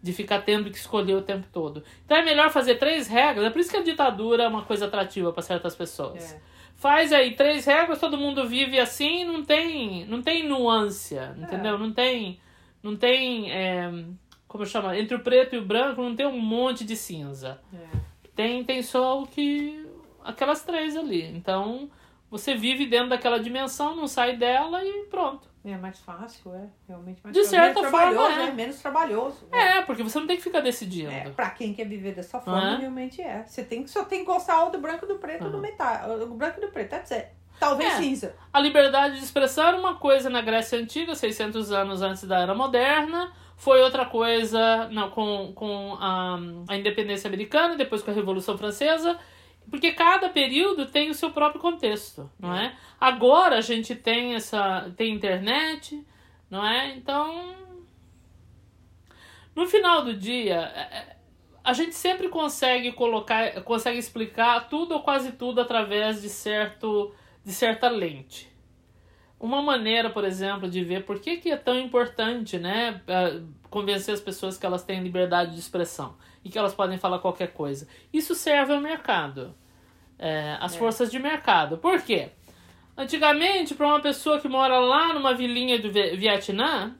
de ficar tendo que escolher o tempo todo. Então é melhor fazer três regras, é por isso que a ditadura é uma coisa atrativa para certas pessoas. É. Faz aí três regras, todo mundo vive assim, não tem, não tem nuância, entendeu? Não tem, não tem, é, como chama, entre o preto e o branco não tem um monte de cinza É. tem, tem só o que. aquelas três ali. Então, você vive dentro daquela dimensão, não sai dela e pronto. É mais fácil, é. Realmente mais De fácil. certa Menos forma, trabalhoso, é. né? Menos trabalhoso. É, porque você não tem que ficar decidindo. É, pra quem quer viver dessa forma, É. realmente é. Você tem que, só tem que gostar ou do branco e do preto ou do metal. O branco e do preto, that's it. Talvez É. cinza. A liberdade de expressão era uma coisa na Grécia Antiga, 600 anos antes da Era Moderna. Foi outra coisa não, com, com a, a independência americana, depois com a Revolução Francesa. Porque cada período tem o seu próprio contexto, não é? Agora a gente tem essa tem internet, não é? Então, no final do dia, é- é- a gente sempre consegue colocar, consegue explicar tudo ou quase tudo através de certo de certa lente. Uma maneira, por exemplo, de ver por que, que é tão importante, né, convencer as pessoas que elas têm liberdade de expressão e que elas podem falar qualquer coisa. Isso serve ao mercado, às É. forças de mercado. Por quê? Antigamente, para uma pessoa que mora lá numa vilinha do Vi- Vietnã,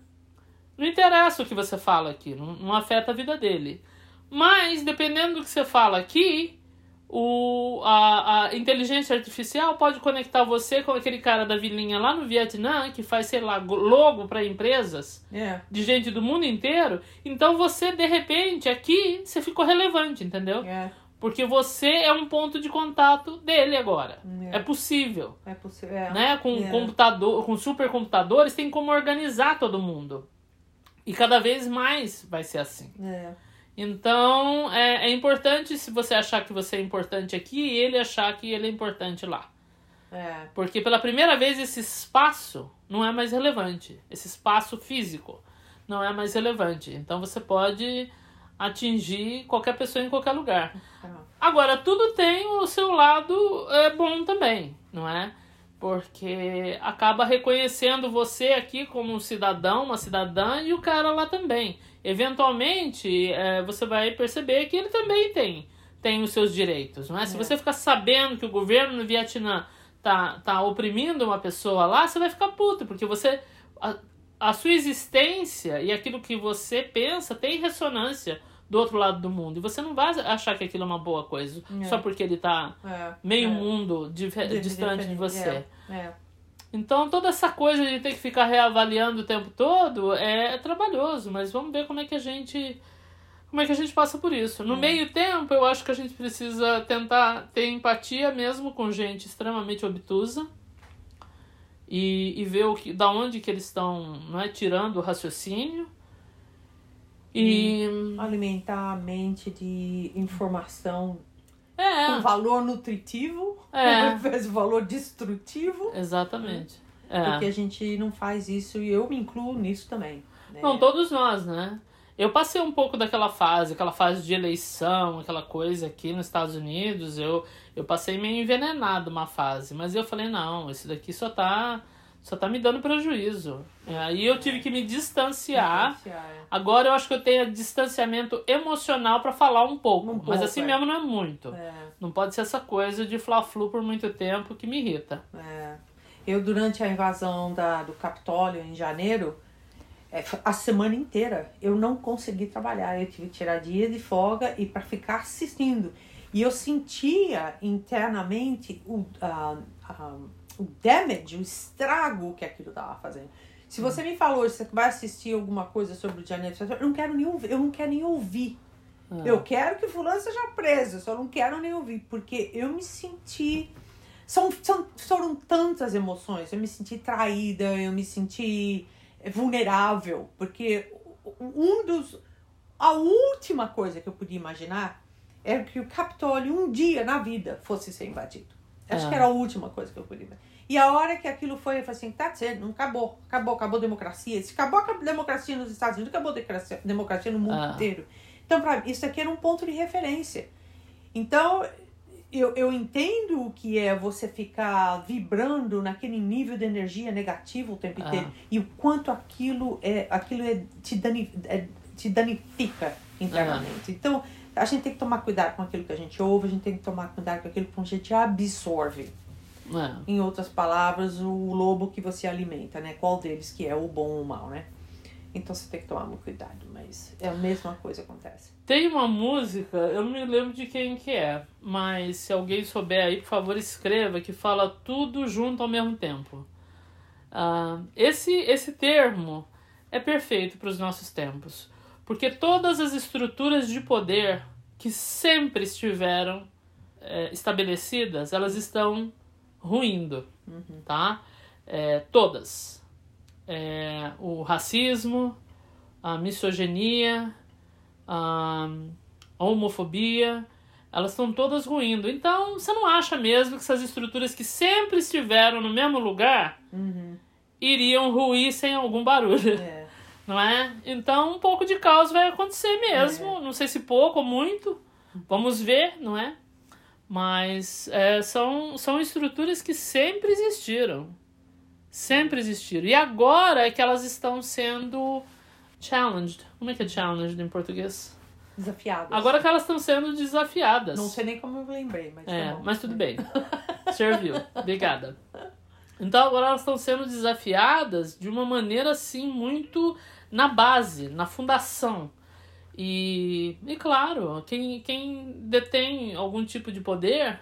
não interessa o que você fala aqui, não, não afeta a vida dele. Mas, dependendo do que você fala aqui, o, a, a inteligência artificial pode conectar você com aquele cara da vilinha lá no Vietnã, que faz, sei lá, go- logo para empresas É. de gente do mundo inteiro. Então você, de repente, aqui, você ficou relevante, entendeu? É. Porque você é um ponto de contato dele agora. É. É possível. É possível. É. Né? Com É. computador, com supercomputadores, tem como organizar todo mundo. E cada vez mais vai ser assim. É. Então, é, é importante se você achar que você é importante aqui e ele achar que ele é importante lá. É. Porque pela primeira vez esse espaço não é mais relevante. Esse espaço físico não é mais relevante. Então você pode atingir qualquer pessoa em qualquer lugar. Tá. Agora, tudo tem o seu lado é, bom também, não é? Porque acaba reconhecendo você aqui como um cidadão, uma cidadã, e o cara lá também. Eventualmente, é, você vai perceber que ele também tem, tem os seus direitos, não é? Se É. você ficar sabendo que o governo no Vietnã tá, tá oprimindo uma pessoa lá, você vai ficar puto, porque você. A, a sua existência e aquilo que você pensa tem ressonância do outro lado do mundo. E você não vai achar que aquilo é uma boa coisa É. só porque ele tá É. meio é. mundo distante de você. É. é. Então toda essa coisa de ter que ficar reavaliando o tempo todo é trabalhoso, mas vamos ver como é que a gente como é que a gente passa por isso. No É. meio tempo, eu acho que a gente precisa tentar ter empatia mesmo com gente extremamente obtusa e, e ver o que, da onde que eles estão, não é, tirando o raciocínio. E Alimentar a mente de informação é, com valor nutritivo É. ao invés de valor destrutivo. exatamente. É. Porque a gente não faz isso e eu me incluo nisso também. né? Não, todos nós, né? Eu passei um pouco daquela fase, aquela fase de eleição, aquela coisa aqui nos Estados Unidos. Eu, eu passei meio envenenado uma fase, mas eu falei, não, esse daqui só tá, só tá me dando prejuízo. É, Aí eu tive que me distanciar. Influenciar, é. Agora eu acho que eu tenho distanciamento emocional pra falar um pouco, Um mas pouco, assim é. mesmo não é muito. É, Não pode ser essa coisa de fla-flu por muito tempo que me irrita. é. Eu, durante a invasão da, do Capitólio, em janeiro, é, a semana inteira, eu não consegui trabalhar. Eu tive que tirar dia de folga e para ficar assistindo. E eu sentia internamente o, ah, ah, o damage, o estrago que aquilo estava fazendo. Se você me falou que você vai assistir alguma coisa sobre o janeiro, eu não quero nem ouvir. Eu não quero nem ouvir. Ah. Eu quero que fulano seja preso, eu só não quero nem ouvir, porque eu me senti. São, são, foram tantas emoções. Eu me senti traída, eu me senti vulnerável, porque um dos. A última coisa que eu podia imaginar era que o Capitólio um dia na vida fosse ser invadido. Acho É. que era a última coisa que eu podia imaginar. E a hora que aquilo foi, eu falei assim, tá certo, não acabou, acabou, acabou a democracia. Se acabou a democracia nos Estados Unidos, acabou a democracia, no mundo Ah. inteiro. Então, mim, isso aqui era um ponto de referência. Então, eu, eu entendo o que é você ficar vibrando naquele nível de energia negativo o tempo Ah. inteiro e o quanto aquilo é, aquilo é, te, dani, é, te danifica internamente. Então, a gente tem que tomar cuidado com aquilo que a gente ouve, a gente tem que tomar cuidado com aquilo que a gente absorve. É. Em outras palavras, o lobo que você alimenta, né? Qual deles que é o bom ou o mal, né? Então você tem que tomar muito cuidado, mas é a mesma coisa que acontece. Tem uma música, eu não me lembro de quem que é, mas se alguém souber aí, por favor, escreva, que fala tudo junto ao mesmo tempo. Uh, esse, esse termo é perfeito para os nossos tempos, porque todas as estruturas de poder que sempre estiveram é, estabelecidas, elas estão ruindo, uhum. tá? É, todas. É, o racismo, a misoginia, a homofobia, elas estão todas ruindo. Então, você não acha mesmo que essas estruturas que sempre estiveram no mesmo lugar uhum. iriam ruir sem algum barulho? É. Não é? Então, um pouco de caos vai acontecer mesmo. É. Não sei se pouco ou muito. Vamos ver, não é? Mas é, são, são estruturas que sempre existiram. Sempre existiram. E agora é que elas estão sendo challenged. Como é que é challenged em português? Desafiadas. Agora que elas estão sendo desafiadas. Não sei nem como eu lembrei, mas. É, tá mas tudo bem. Serviu. Obrigada. Então agora elas estão sendo desafiadas de uma maneira assim muito na base, na fundação. E, e claro, quem, quem detém algum tipo de poder,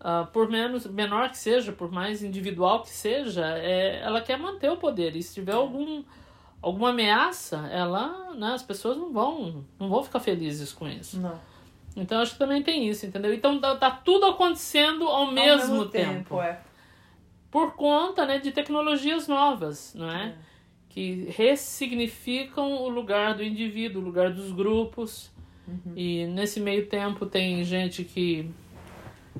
uh, por menos menor que seja, por mais individual que seja, é, ela quer manter o poder. E se tiver algum, alguma ameaça, ela, né, as pessoas não vão, não vão ficar felizes com isso. Não. Então acho que também tem isso, entendeu? Então tá, tá tudo acontecendo ao, ao mesmo, mesmo, tempo. tempo é. Por conta né, de tecnologias novas, não é? é que ressignificam o lugar do indivíduo, o lugar dos grupos. Uhum. E nesse meio tempo tem gente que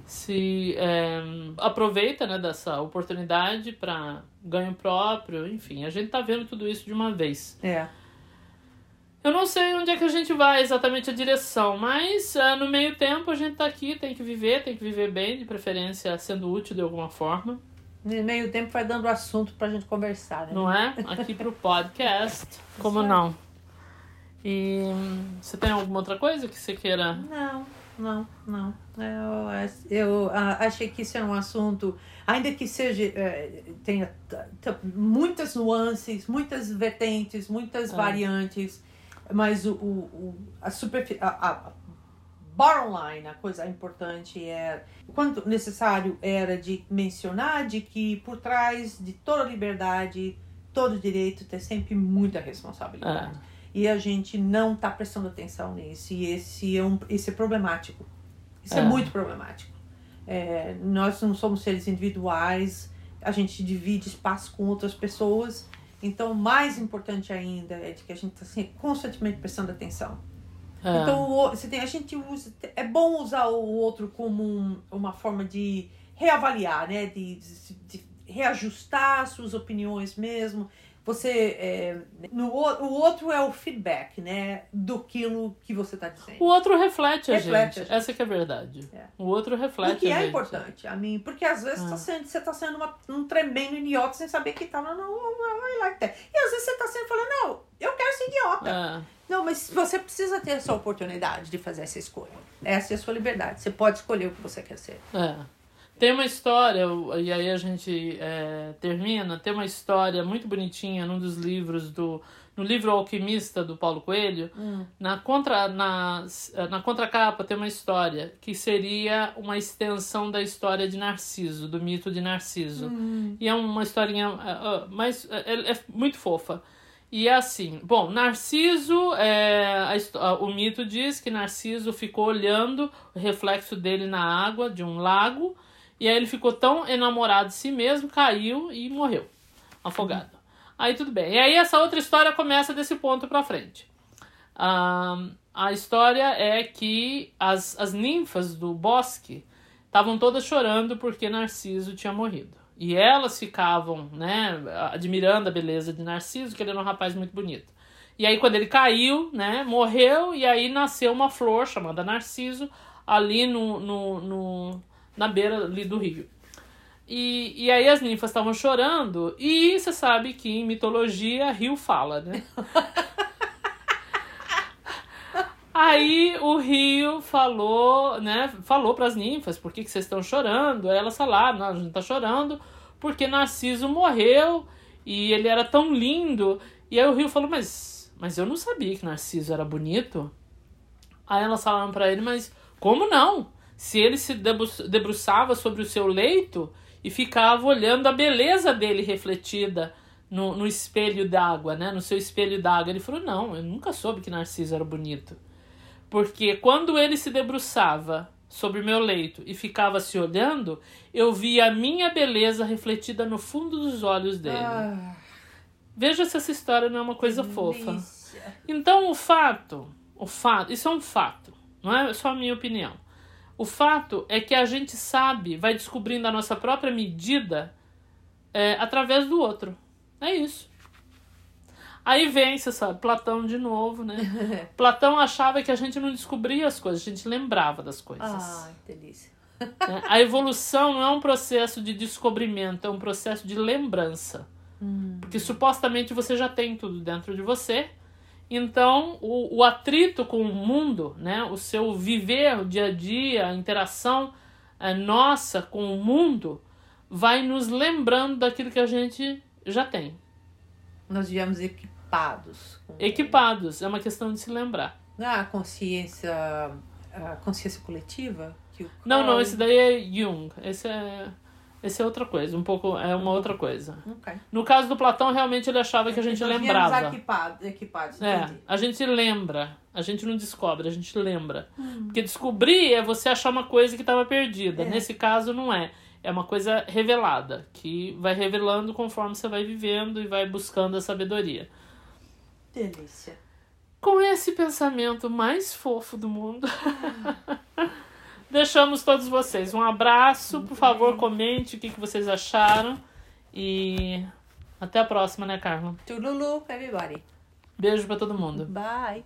se é, aproveita né, dessa oportunidade para ganho próprio, enfim, a gente tá vendo tudo isso de uma vez. É. Eu não sei onde é que a gente vai exatamente a direção, mas é, no meio tempo a gente tá aqui, tem que viver, tem que viver bem, de preferência sendo útil de alguma forma. No meio tempo vai dando assunto pra gente conversar, né? Não é? Aqui pro podcast. Como não? E você tem alguma outra coisa que você queira? Não, não, não. Eu, eu ah, achei que isso é um assunto, ainda que seja é, tenha muitas nuances, muitas vertentes, muitas é. variantes, mas o, o, a, superfície, a, bottom line, a coisa importante é quanto necessário era de mencionar de que por trás de toda liberdade, todo direito tem sempre muita responsabilidade. É. E a gente não está prestando atenção nisso. E esse é, um, esse é problemático. Isso é, é muito problemático. É, nós não somos seres individuais, a gente divide espaço com outras pessoas. Então, mais importante ainda é de que a gente está assim, constantemente prestando atenção. É. Então, você tem, a gente usa. É bom usar o outro como um, uma forma de reavaliar, né? De, de, de reajustar suas opiniões mesmo. Você. É, no, o outro é o feedback, né? Do que você está dizendo. O outro reflete a, reflete gente. a gente. Essa que é a verdade. É. O outro reflete. O que é gente. importante a mim. Porque às vezes ah. tá sendo, você está sendo uma, um tremendo idiota sem saber que tá. Não, não. E às vezes você está sendo falando, não, eu quero ser idiota. É. Não, mas você precisa ter essa oportunidade de fazer essa escolha. Essa é a sua liberdade. Você pode escolher o que você quer ser. É. Tem uma história, e aí a gente é, termina, tem uma história muito bonitinha num dos livros do. No livro Alquimista do Paulo Coelho, hum. na, contra, na, na contracapa tem uma história que seria uma extensão da história de Narciso, do mito de Narciso. Hum. E é uma historinha, uh, mas é, é muito fofa. E é assim, bom, Narciso, é, a, o mito diz que Narciso ficou olhando o reflexo dele na água de um lago, e aí ele ficou tão enamorado de si mesmo, caiu e morreu, afogado. Uhum. Aí tudo bem. E aí essa outra história começa desse ponto pra frente. Um, a história é que as, as ninfas do bosque estavam todas chorando porque Narciso tinha morrido. E elas ficavam, né, admirando a beleza de Narciso, que ele era um rapaz muito bonito. E aí, quando ele caiu, né, morreu, e aí nasceu uma flor chamada Narciso ali no, no, no na beira ali do rio. E, e aí as ninfas estavam chorando, e você sabe que em mitologia rio fala, né? Aí o rio falou, né? Falou para as ninfas, por que, que vocês estão chorando? Aí elas falaram, não, a gente tá chorando porque Narciso morreu e ele era tão lindo. E aí o rio falou, mas, mas eu não sabia que Narciso era bonito. Aí elas falaram para ele, mas como não? Se ele se debruçava sobre o seu leito e ficava olhando a beleza dele refletida no, no espelho d'água, né? No seu espelho d'água. Ele falou: Não, eu nunca soube que Narciso era bonito. Porque quando ele se debruçava sobre meu leito e ficava se olhando, eu via a minha beleza refletida no fundo dos olhos dele. Ah, Veja se essa história não é uma coisa fofa. Então o fato, o fato, isso é um fato, não é só a minha opinião. O fato é que a gente sabe, vai descobrindo a nossa própria medida é, através do outro. É isso. Aí vem, você sabe, Platão de novo, né? Platão achava que a gente não descobria as coisas, a gente lembrava das coisas. Ah, delícia. né? A evolução não é um processo de descobrimento, é um processo de lembrança. Porque supostamente você já tem tudo dentro de você. Então, o, o atrito com o mundo, né? o seu viver, o dia a dia, a interação eh, nossa com o mundo, vai nos lembrando daquilo que a gente já tem. Nós viemos equipados. Equipados, é uma questão de se lembrar. Ah, a consciência, a consciência coletiva? Que o Não, não, esse daí é Jung. Esse é, esse é outra coisa, um pouco, é uma outra coisa. Ok. No caso do Platão, realmente ele achava que a gente lembrava. Equipados, equipados É, a gente lembra. A gente não descobre, a gente lembra. Porque descobrir é você achar uma coisa que estava perdida. É. Nesse caso, não é. É uma coisa revelada, que vai revelando conforme você vai vivendo e vai buscando a sabedoria. Delícia. Com esse pensamento mais fofo do mundo, deixamos todos vocês. Um abraço, por favor, comente o que, que vocês acharam. E até a próxima, né, Carla? Tululu, everybody. Beijo pra todo mundo. Bye.